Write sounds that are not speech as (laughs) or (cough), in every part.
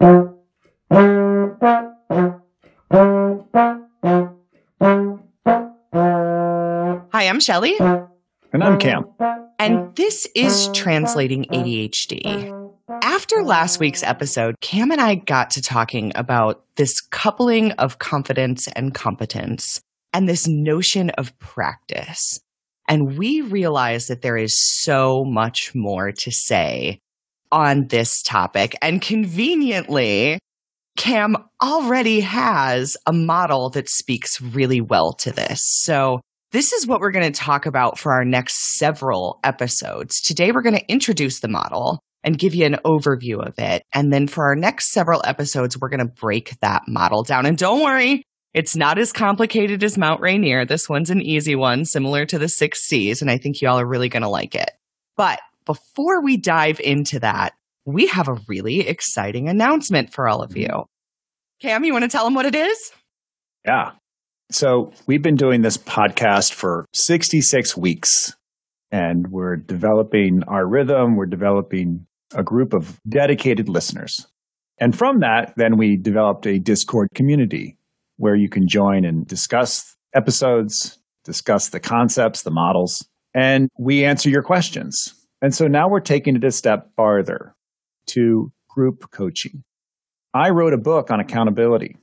Hi, I'm Shelly. And I'm Cam. And this is Translating ADHD. After last week's episode, Cam and I got to talking about this coupling of confidence and competence and this notion of practice. And we realized that there is so much more to say on this topic. And conveniently, Cam already has a model that speaks really well to this. So this is what we're going to talk about for our next several episodes. Today, we're going to introduce the model and give you an overview of it. And then for our next several episodes, we're going to break that model down. And don't worry, it's not as complicated as Mount Rainier. This one's an easy one, similar to the six C's. And I think y'all are really going to like it. But before we dive into that, we have a really exciting announcement for all of mm-hmm. you. Cam, you want to tell them what it is? Yeah. So we've been doing this podcast for 66 weeks and we're developing our rhythm. We're developing a group of dedicated listeners. And from that, then we developed a Discord community where you can join and discuss episodes, discuss the concepts, the models, and we answer your questions. And so now we're taking it a step farther to group coaching. I wrote a book on accountability,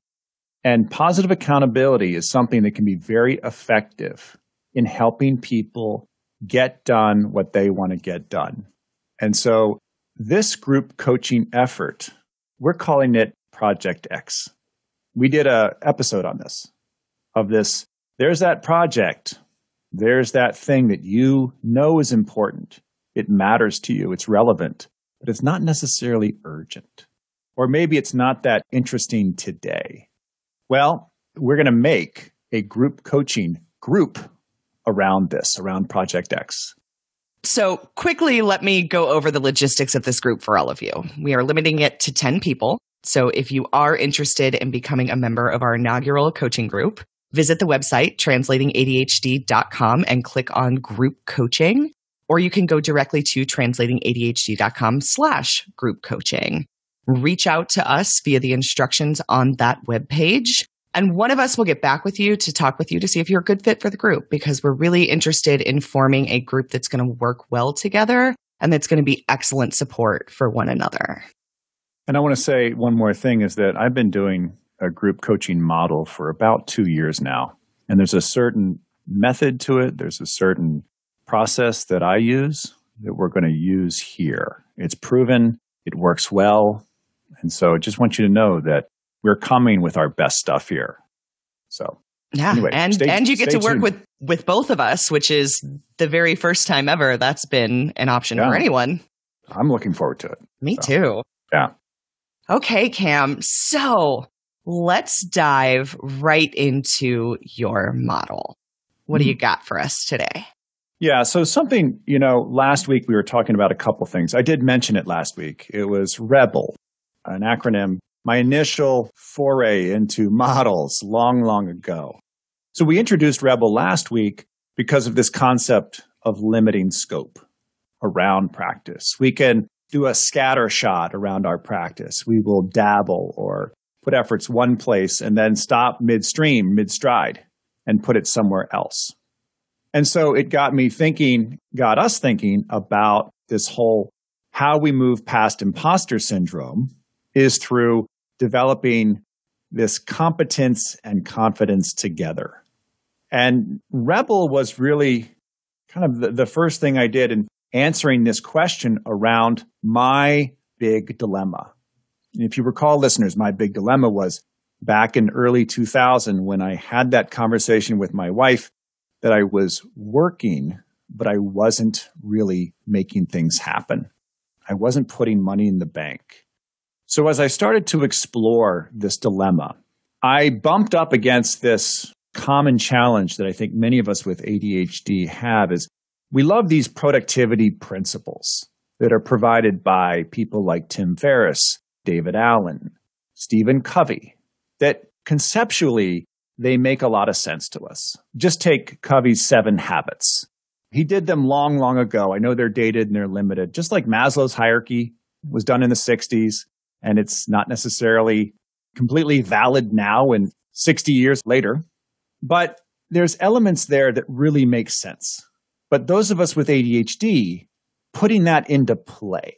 and positive accountability is something that can be very effective in helping people get done what they want to get done. And so this group coaching effort, we're calling it Project X. We did a episode on this of this. There's that project. There's that thing that you know is important. It matters to you. It's relevant, but it's not necessarily urgent. Or maybe it's not that interesting today. Well, we're going to make a group coaching group around this, around Project X. So, quickly, let me go over the logistics of this group for all of you. We are limiting it to 10 people. So, if you are interested in becoming a member of our inaugural coaching group, visit the website translatingadhd.com and click on group coaching, or you can go directly to translatingadhd.com slash group coaching reach out to us via the instructions on that webpage. And one of us will get back with you to talk with you to see if you're a good fit for the group because we're really interested in forming a group that's going to work well together and that's going to be excellent support for one another. And I want to say one more thing is that I've been doing a group coaching model for about two years now. And there's a certain method to it, there's a certain process that I use that we're going to use here. It's proven, it works well. And so I just want you to know that we're coming with our best stuff here. So yeah, anyway, and stay, and you get to work tuned. with with both of us, which is the very first time ever that's been an option yeah. for anyone. I'm looking forward to it. Me so, too. Yeah. Okay, Cam. So let's dive right into your model. What mm-hmm. do you got for us today? Yeah. So something, you know, last week we were talking about a couple things. I did mention it last week. It was REBEL, an acronym, my initial foray into models long, long ago. So we introduced REBEL last week because of this concept of limiting scope around practice. We can do a scatter shot around our practice. We will dabble or put efforts one place and then stop midstream, mid stride, and put it somewhere else. And so it got me thinking, got us thinking about this whole how we move past imposter syndrome is through developing this competence and confidence together. And Rebel was really kind of the, the first thing I did in answering this question around my big dilemma. if you recall, listeners, my big dilemma was back in early 2000 when I had that conversation with my wife that I was working, but I wasn't really making things happen. I wasn't putting money in the bank. So as I started to explore this dilemma, I bumped up against this common challenge that I think many of us with ADHD have is we love these productivity principles that are provided by people like Tim Ferriss, David Allen, Stephen Covey, that conceptually they make a lot of sense to us. Just take Covey's seven habits. He did them long, long ago. I know they're dated and they're limited, just like Maslow's hierarchy was done in the 60s. and it's not necessarily completely valid now and 60 years later. But there's elements there that really make sense. But those of us with ADHD, putting that into play,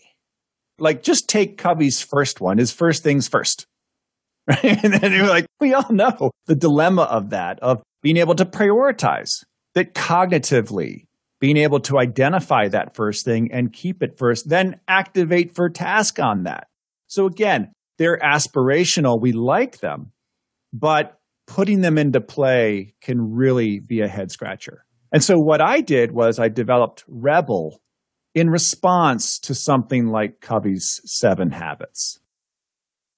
like just take Covey's first one, his first things first. Right? (laughs) And then you're like, we all know the dilemma of that, of being able to prioritize, that cognitively being able to identify that first thing and keep it first, then activate for task on that. So again, they're aspirational. We like them, but putting them into play can really be a head scratcher. And so what I did was I developed Rebel in response to something like Covey's seven habits.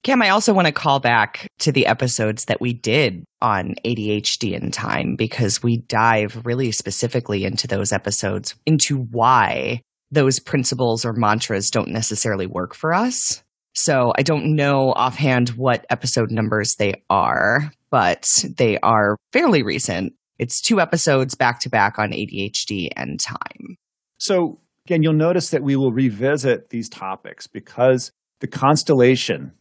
Cam, I also want to call back to the episodes that we did on ADHD and time because we dive really specifically into those episodes into why those principles or mantras don't necessarily work for us. So I don't know offhand what episode numbers they are, but they are fairly recent. It's two episodes back to back on ADHD and time. So again, you'll notice that we will revisit these topics because the constellation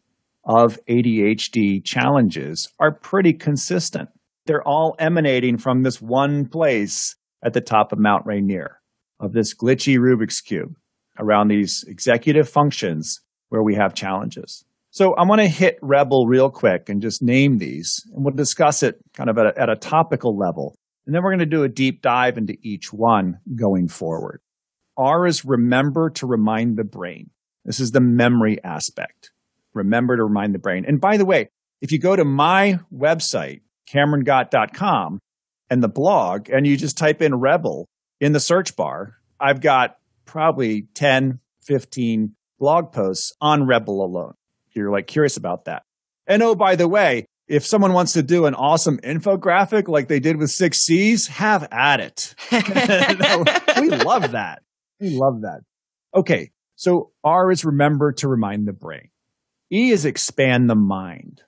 of ADHD challenges are pretty consistent. They're all emanating from this one place at the top of Mount Rainier, of this glitchy Rubik's Cube around these executive functions where we have challenges. So I'm going to hit Rebel real quick and just name these, and we'll discuss it kind of at a, at a topical level. And then we're going to do a deep dive into each one going forward. R is remember to remind the brain. This is the memory aspect remember to remind the brain. And by the way, if you go to my website, CameronGott.com, and the blog, and you just type in Rebel in the search bar, I've got probably 10, 15 blog posts on Rebel alone. If you're like curious about that. And oh, by the way, if someone wants to do an awesome infographic like they did with six C's, have at it. (laughs) we love that. We love that. Okay. So R is remember to remind the brain. E is expand the mind.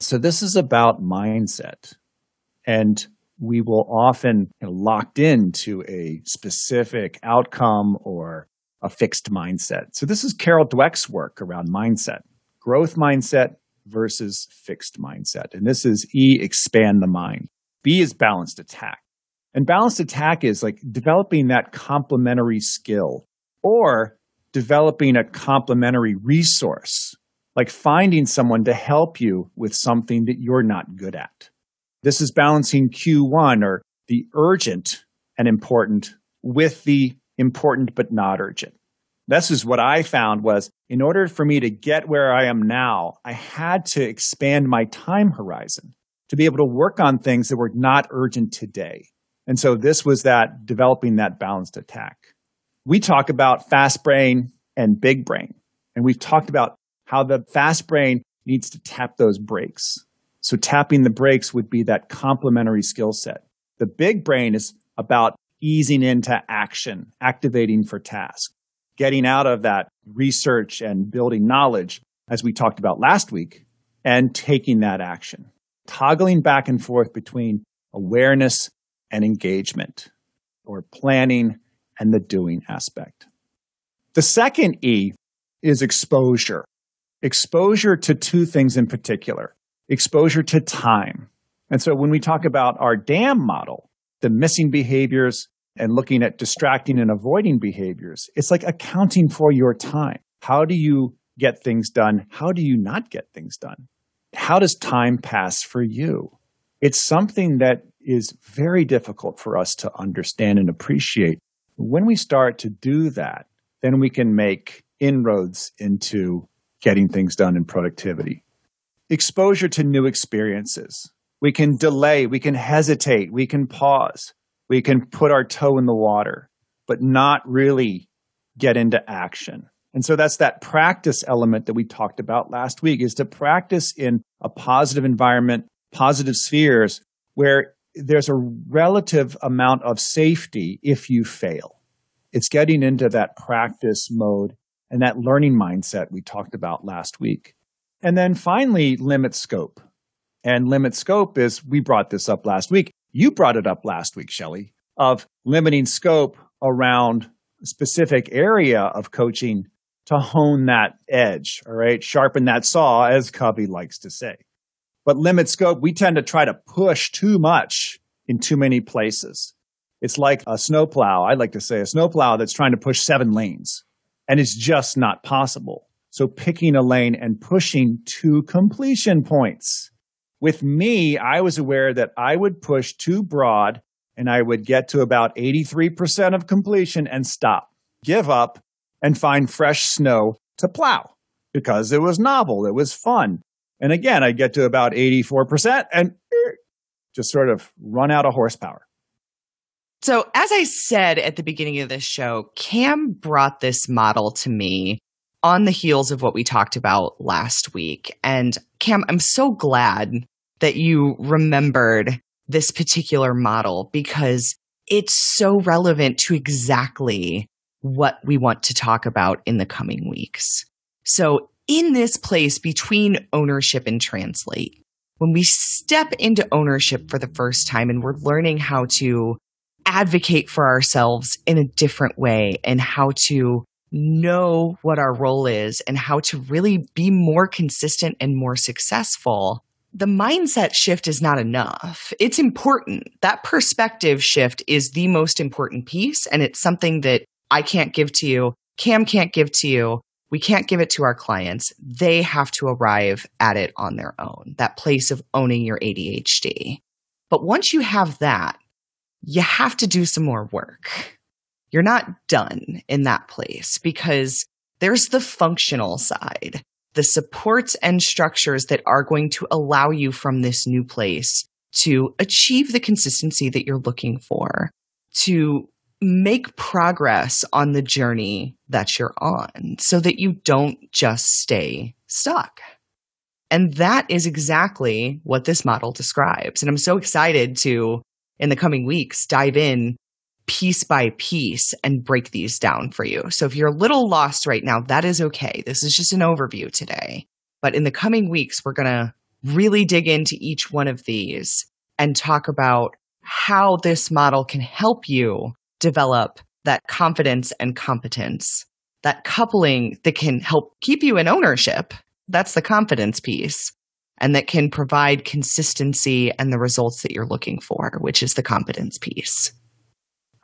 So this is about mindset. And we will often locked into a specific outcome or a fixed mindset. So this is Carol Dweck's work around mindset, growth mindset versus fixed mindset. And this is E, expand the mind. B is balanced attack. And balanced attack is like developing that complementary skill or developing a complementary resource like finding someone to help you with something that you're not good at. This is balancing Q1 or the urgent and important with the important but not urgent. This is what I found was in order for me to get where I am now, I had to expand my time horizon to be able to work on things that were not urgent today. And so this was that developing that balanced attack. We talk about fast brain and big brain. And we've talked about how the fast brain needs to tap those brakes. So tapping the brakes would be that complementary skill set. The big brain is about easing into action, activating for task, getting out of that research and building knowledge, as we talked about last week, and taking that action, toggling back and forth between awareness and engagement, or planning and the doing aspect. The second E is exposure exposure to two things in particular exposure to time. And so when we talk about our DAM model, the missing behaviors and looking at distracting and avoiding behaviors, it's like accounting for your time. How do you get things done? How do you not get things done? How does time pass for you? It's something that is very difficult for us to understand and appreciate. When we start to do that, then we can make inroads into getting things done in productivity. Exposure to new experiences. We can delay, we can hesitate, we can pause, we can put our toe in the water, but not really get into action. And so that's that practice element that we talked about last week is to practice in a positive environment, positive spheres where there's a relative amount of safety if you fail. It's getting into that practice mode and that learning mindset we talked about last week. And then finally, limit scope. And limit scope is, we brought this up last week. You brought it up last week, Shelly, of limiting scope around a specific area of coaching to hone that edge, all right? Sharpen that saw, as Covey likes to say. But limit scope, we tend to try to push too much in too many places. It's like a snowplow. I like to say a snowplow that's trying to push seven lanes and it's just not possible. So picking a lane and pushing to completion points. With me, I was aware that I would push too broad and I would get to about 83% of completion and stop, give up, and find fresh snow to plow because it was novel, it was fun. And again, I'd get to about 84% and er, just sort of run out of horsepower. So, as I said at the beginning of this show, Cam brought this model to me on the heels of what we talked about last week. And Cam, I'm so glad that you remembered this particular model because it's so relevant to exactly what we want to talk about in the coming weeks. So, in this place between ownership and translate, when we step into ownership for the first time and we're learning how to advocate for ourselves in a different way and how to know what our role is and how to really be more consistent and more successful, the mindset shift is not enough. It's important. That perspective shift is the most important piece. And it's something that I can't give to you. Cam can't give to you. We can't give it to our clients. They have to arrive at it on their own, that place of owning your ADHD. But once you have that, you have to do some more work. You're not done in that place because there's the functional side, the supports and structures that are going to allow you from this new place to achieve the consistency that you're looking for, to make progress on the journey that you're on so that you don't just stay stuck. And that is exactly what this model describes. And I'm so excited to in the coming weeks dive in piece by piece and break these down for you. So if you're a little lost right now, that is okay. This is just an overview today. But in the coming weeks, we're going to really dig into each one of these and talk about how this model can help you develop that confidence and competence, that coupling that can help keep you in ownership. That's the confidence piece and that can provide consistency and the results that you're looking for, which is the competence piece.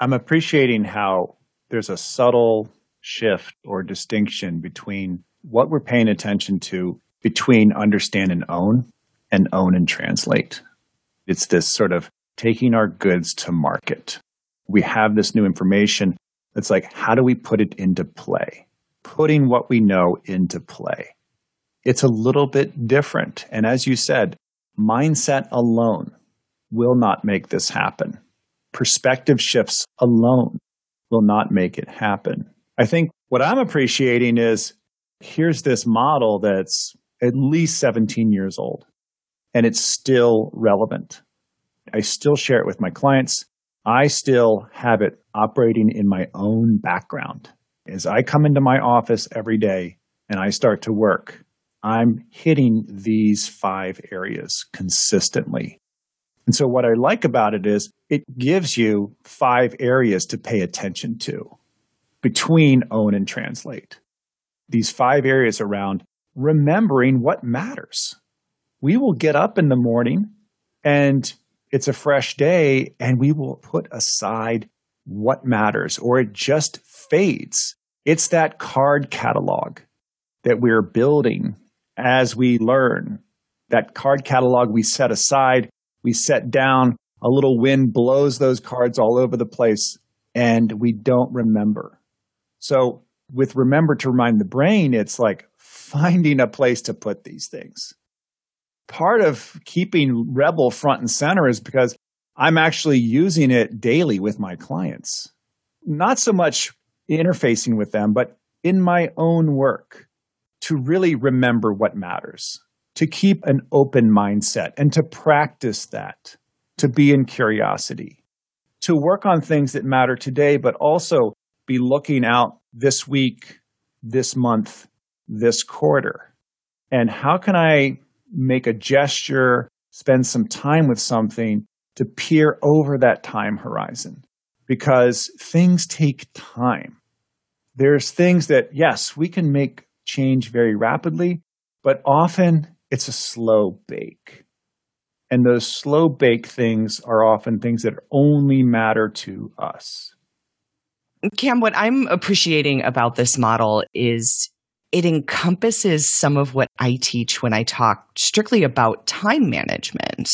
I'm appreciating how there's a subtle shift or distinction between what we're paying attention to between understand and own and own and translate. It's this sort of taking our goods to market. We have this new information. It's like, how do we put it into play? Putting what we know into play it's a little bit different. And as you said, mindset alone will not make this happen. Perspective shifts alone will not make it happen. I think what I'm appreciating is here's this model that's at least 17 years old and it's still relevant. I still share it with my clients. I still have it operating in my own background. As I come into my office every day and I start to work, I'm hitting these five areas consistently. And so what I like about it is it gives you five areas to pay attention to between own and translate. These five areas around remembering what matters. We will get up in the morning and it's a fresh day and we will put aside what matters or it just fades. It's that card catalog that we're building as we learn. That card catalog we set aside, we set down, a little wind blows those cards all over the place, and we don't remember. So, with remember to remind the brain, it's like finding a place to put these things. Part of keeping Rebel front and center is because I'm actually using it daily with my clients. Not so much interfacing with them, but in my own work to really remember what matters, to keep an open mindset and to practice that, to be in curiosity, to work on things that matter today, but also be looking out this week, this month, this quarter. And how can I make a gesture, spend some time with something to peer over that time horizon? Because things take time. there's things that, yes, we can make change very rapidly, but often it's a slow bake. And those slow bake things are often things that only matter to us. Cam, what I'm appreciating about this model is it encompasses some of what I teach when I talk strictly about time management.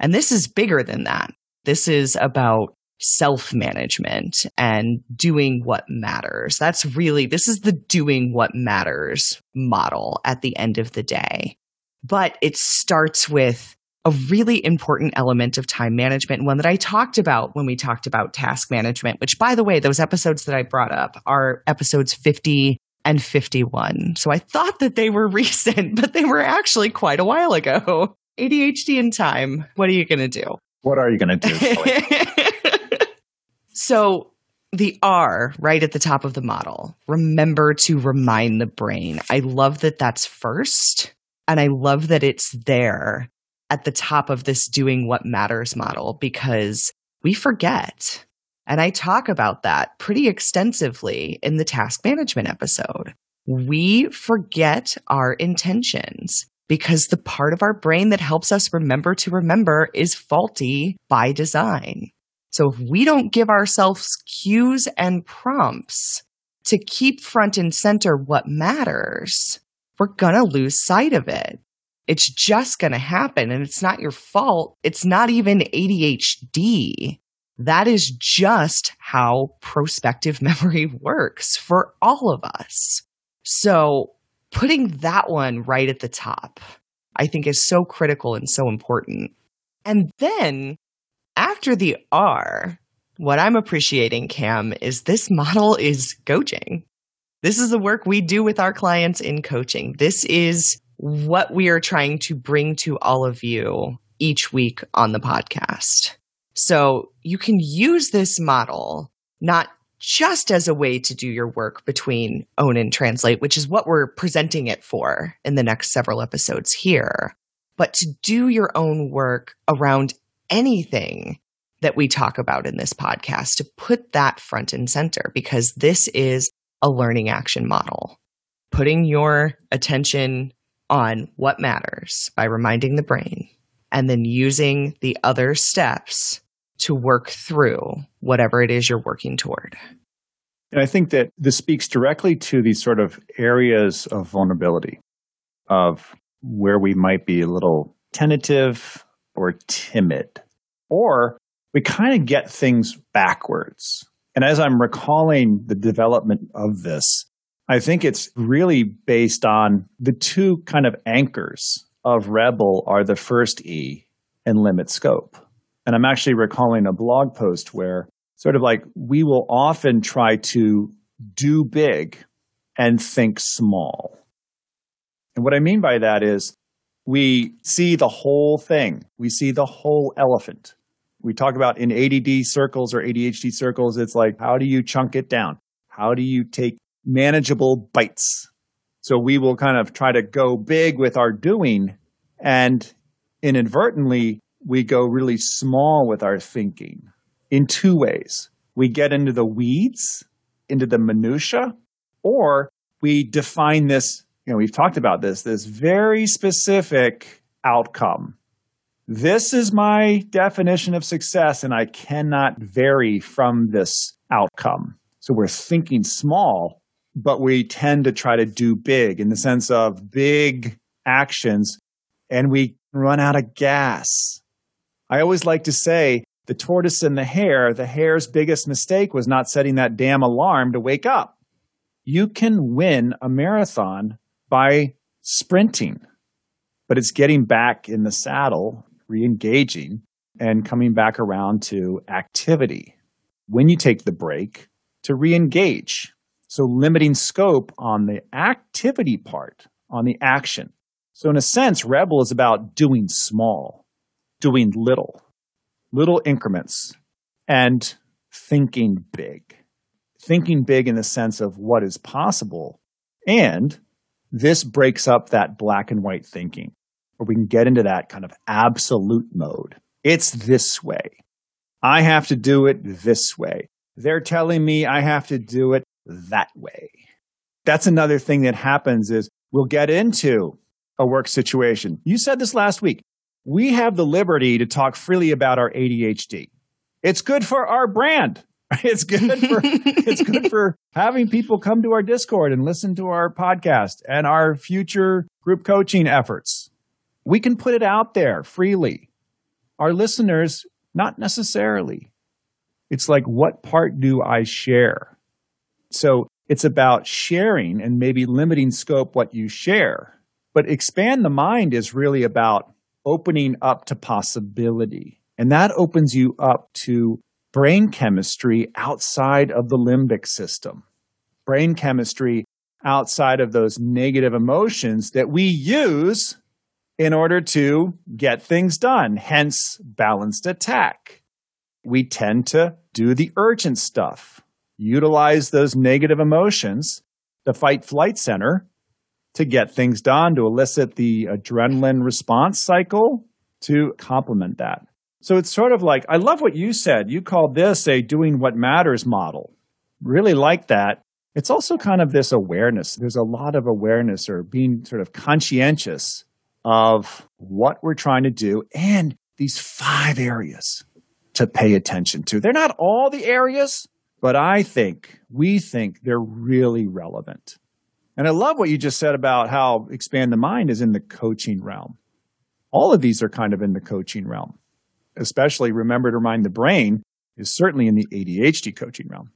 And this is bigger than that. This is about self management and doing what matters. That's really, this is the doing what matters model at the end of the day. But it starts with a really important element of time management, one that I talked about when we talked about task management, which by the way, those episodes that I brought up are episodes 50 and 51. So I thought that they were (laughs) recent, but they were actually quite a while ago. ADHD in time. What are you going to do? What are you going to do? (laughs) so the R right at the top of the model, remember to remind the brain. I love that that's first. And I love that it's there at the top of this doing what matters model because we forget. And I talk about that pretty extensively in the task management episode. We forget our intentions because the part of our brain that helps us remember to remember is faulty by design. So if we don't give ourselves cues and prompts to keep front and center what matters, we're going to lose sight of it. It's just going to happen and it's not your fault. It's not even ADHD. That is just how prospective (laughs) memory works for all of us. So putting that one right at the top, I think is so critical and so important. And then after the R, what I'm appreciating, Cam, is this model is coaching. This is the work we do with our clients in coaching. This is what we are trying to bring to all of you each week on the podcast. So you can use this model not just as a way to do your work between own and translate, which is what we're presenting it for in the next several episodes here, but to do your own work around anything that we talk about in this podcast, to put that front and center, because this is a learning action model. Putting your attention on what matters by reminding the brain and then using the other steps to work through whatever it is you're working toward. And I think that this speaks directly to these sort of areas of vulnerability, of where we might be a little tentative or timid, or we kind of get things backwards. And as I'm recalling the development of this, I think it's really based on the two kind of anchors of Rebel are the first E and limit scope. And I'm actually recalling a blog post where sort of like we will often try to do big and think small. And what I mean by that is we see the whole thing. We see the whole elephant we talk about in ADD circles or ADHD circles, it's like, how do you chunk it down? How do you take manageable bites? So we will kind of try to go big with our doing and inadvertently we go really small with our thinking in two ways. We get into the weeds, into the minutia, or we define this, you know, we've talked about this, this very specific outcome this is my definition of success, and I cannot vary from this outcome. So we're thinking small, but we tend to try to do big in the sense of big actions, and we run out of gas. I always like to say the tortoise and the hare, the hare's biggest mistake was not setting that damn alarm to wake up. You can win a marathon by sprinting, but it's getting back in the saddle re-engaging and coming back around to activity. When you take the break, to re-engage. So limiting scope on the activity part, on the action. So in a sense, Rebel is about doing small, doing little, little increments, and thinking big. Thinking big in the sense of what is possible. And this breaks up that black and white thinking where we can get into that kind of absolute mode. It's this way. I have to do it this way. They're telling me I have to do it that way. That's another thing that happens is we'll get into a work situation. You said this last week. We have the liberty to talk freely about our ADHD. It's good for our brand. It's good for (laughs) it's good for having people come to our Discord and listen to our podcast and our future group coaching efforts. We can put it out there freely. Our listeners, not necessarily. It's like, what part do I share? So it's about sharing and maybe limiting scope what you share. But expand the mind is really about opening up to possibility. And that opens you up to brain chemistry outside of the limbic system, brain chemistry outside of those negative emotions that we use in order to get things done, hence balanced attack. We tend to do the urgent stuff, utilize those negative emotions, the fight flight center, to get things done, to elicit the adrenaline response cycle, to complement that. So it's sort of like, I love what you said. You called this a doing what matters model. Really like that. It's also kind of this awareness. There's a lot of awareness or being sort of conscientious of what we're trying to do and these five areas to pay attention to. They're not all the areas, but I think, we think they're really relevant. And I love what you just said about how expand the mind is in the coaching realm. All of these are kind of in the coaching realm especially remember to remind the brain is certainly in the ADHD coaching realm.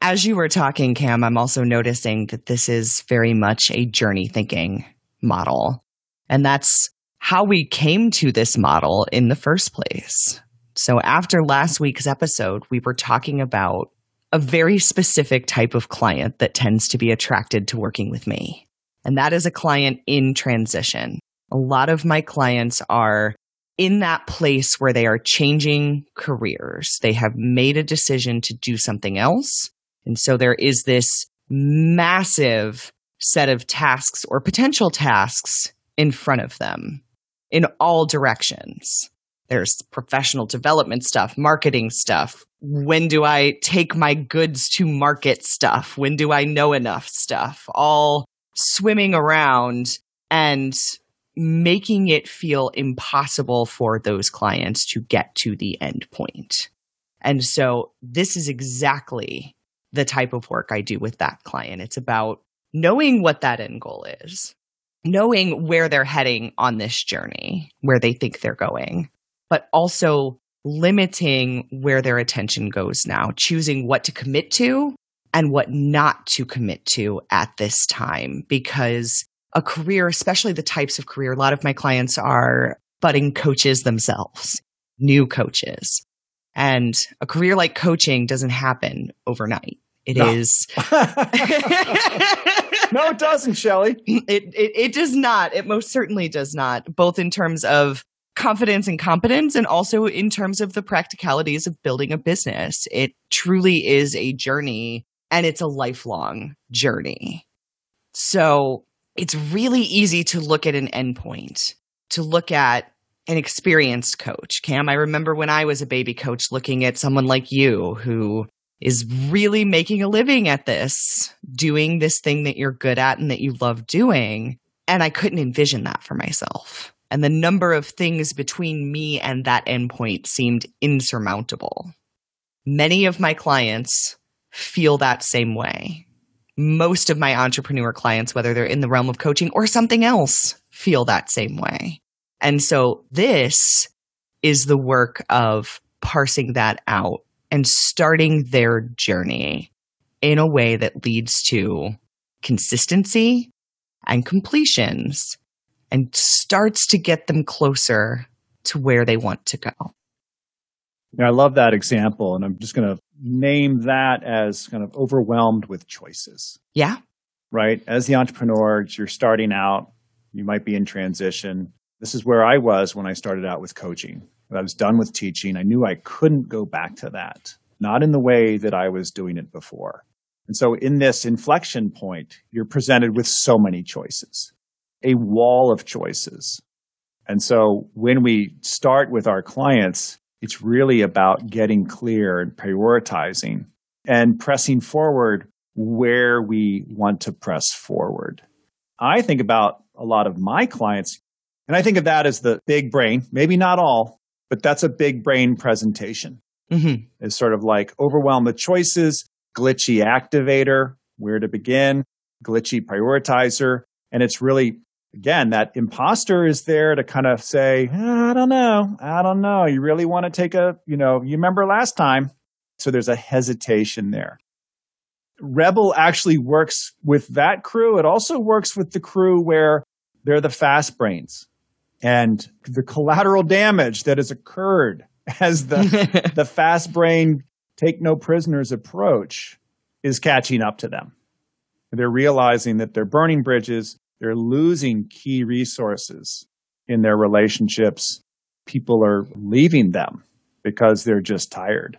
As you were talking, Cam, I'm also noticing that this is very much a journey thinking model. And that's how we came to this model in the first place. So, after last week's episode, we were talking about a very specific type of client that tends to be attracted to working with me. And that is a client in transition. A lot of my clients are in that place where they are changing careers. They have made a decision to do something else. And so there is this massive set of tasks or potential tasks in front of them in all directions. There's professional development stuff, marketing stuff. When do I take my goods to market stuff? When do I know enough stuff? All swimming around and making it feel impossible for those clients to get to the end point. And so this is exactly the type of work I do with that client. It's about knowing what that end goal is, knowing where they're heading on this journey, where they think they're going, but also limiting where their attention goes now, choosing what to commit to and what not to commit to at this time because a career, especially the types of career, a lot of my clients are budding coaches themselves, new coaches. And a career like coaching doesn't happen overnight. It no. is. (laughs) (laughs) no, it doesn't, Shelly. It, it it does not. It most certainly does not. Both in terms of confidence and competence, and also in terms of the practicalities of building a business. It truly is a journey, and it's a lifelong journey. So it's really easy to look at an endpoint, to look at an experienced coach. Cam, I remember when I was a baby coach looking at someone like you who is really making a living at this, doing this thing that you're good at and that you love doing. And I couldn't envision that for myself. And the number of things between me and that endpoint seemed insurmountable. Many of my clients feel that same way most of my entrepreneur clients, whether they're in the realm of coaching or something else, feel that same way. And so this is the work of parsing that out and starting their journey in a way that leads to consistency and completions and starts to get them closer to where they want to go. Yeah, I love that example. And I'm just going to name that as kind of overwhelmed with choices. Yeah. Right. As the entrepreneur, you're starting out, you might be in transition. This is where I was when I started out with coaching. I was done with teaching. I knew I couldn't go back to that, not in the way that I was doing it before. And so in this inflection point, you're presented with so many choices, a wall of choices. And so when we start with our clients, it's really about getting clear and prioritizing and pressing forward where we want to press forward. I think about a lot of my clients, and I think of that as the big brain, maybe not all, but that's a big brain presentation. Mm-hmm. It's sort of like overwhelm with choices, glitchy activator, where to begin, glitchy prioritizer. And it's really, again, that imposter is there to kind of say, I don't know. I don't know. You really want to take a, you know, you remember last time. So there's a hesitation there. Rebel actually works with that crew. It also works with the crew where they're the fast brains and the collateral damage that has occurred (laughs) as the, (laughs) the fast brain take no prisoners approach is catching up to them. They're realizing that they're burning bridges. They're losing key resources in their relationships. People are leaving them because they're just tired.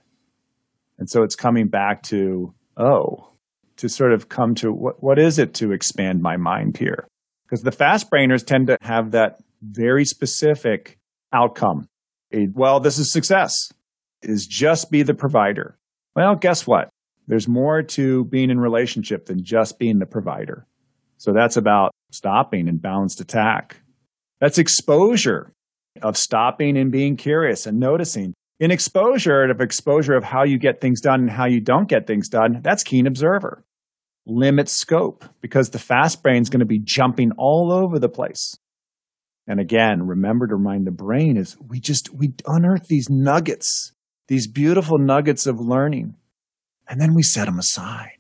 And so it's coming back to, oh, to sort of come to what, what is it to expand my mind here? Because the fast brainers tend to have that very specific outcome. A, well, this is success, is just be the provider. Well, guess what? There's more to being in relationship than just being the provider. So that's about stopping and balanced attack. That's exposure of stopping and being curious and noticing. In exposure, of exposure of how you get things done and how you don't get things done, that's keen observer. Limit scope because the fast brain is going to be jumping all over the place. And again, remember to remind the brain is we just, we unearth these nuggets, these beautiful nuggets of learning and then we set them aside.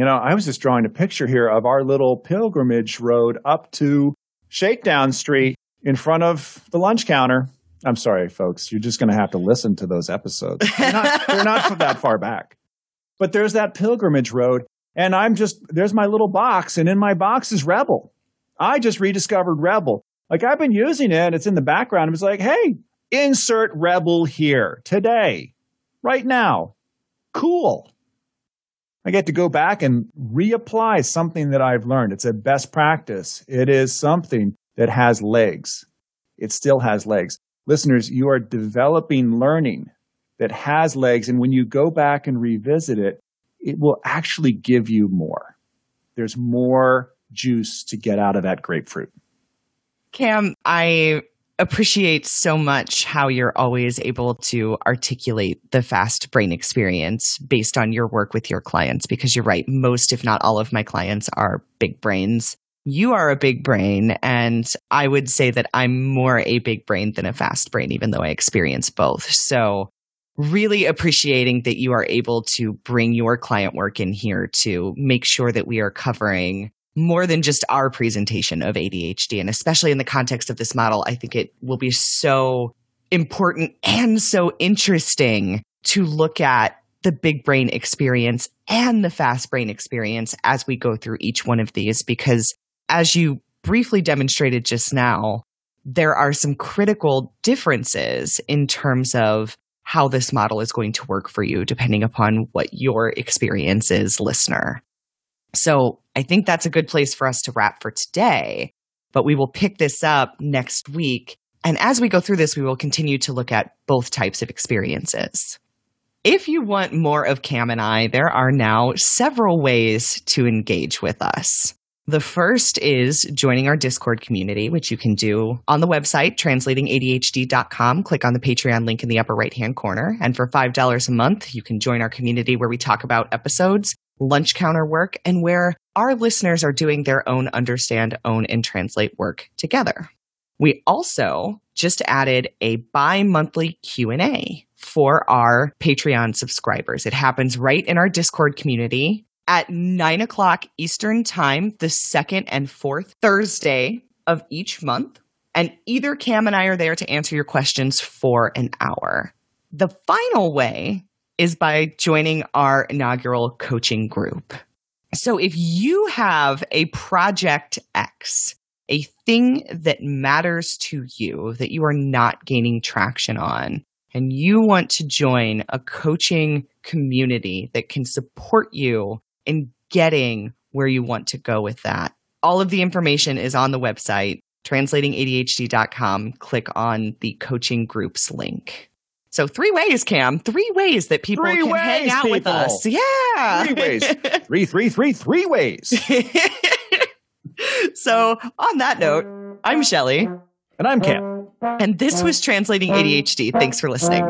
You know, I was just drawing a picture here of our little pilgrimage road up to Shakedown Street in front of the lunch counter. I'm sorry, folks. You're just going to have to listen to those episodes. They're not, they're not that far back. But there's that pilgrimage road. And I'm just, there's my little box. And in my box is Rebel. I just rediscovered Rebel. Like I've been using it. It's in the background. It was like, hey, insert Rebel here today, right now cool. I get to go back and reapply something that I've learned. It's a best practice. It is something that has legs. It still has legs. Listeners, you are developing learning that has legs. And when you go back and revisit it, it will actually give you more. There's more juice to get out of that grapefruit. Cam, I appreciate so much how you're always able to articulate the fast brain experience based on your work with your clients because you're right most if not all of my clients are big brains. You are a big brain and i would say that i'm more a big brain than a fast brain even though i experience both. So really appreciating that you are able to bring your client work in here to make sure that we are covering more than just our presentation of ADHD. And especially in the context of this model, I think it will be so important and so interesting to look at the big brain experience and the fast brain experience as we go through each one of these, because as you briefly demonstrated just now, there are some critical differences in terms of how this model is going to work for you, depending upon what your experience is, listener. So I think that's a good place for us to wrap for today. But we will pick this up next week. And as we go through this, we will continue to look at both types of experiences. If you want more of Cam and I, there are now several ways to engage with us. The first is joining our Discord community, which you can do on the website, translatingadhd.com. Click on the Patreon link in the upper right hand corner. And for $5 a month, you can join our community where we talk about episodes lunch counter work, and where our listeners are doing their own understand, own, and translate work together. We also just added a bi-monthly Q&A for our Patreon subscribers. It happens right in our Discord community at nine o'clock Eastern time, the second and fourth Thursday of each month. And either Cam and I are there to answer your questions for an hour. The final way is by joining our inaugural coaching group. So if you have a project X, a thing that matters to you that you are not gaining traction on, and you want to join a coaching community that can support you in getting where you want to go with that. All of the information is on the website, translatingadhd.com. Click on the coaching groups link. So three ways, Cam. Three ways that people Three can ways, hang out with us. Yeah. Three ways. three, three, three, three ways. (laughs) so on that note, I'm Shelly, And I'm Cam. and this was Translating ADHD. Thanks for listening.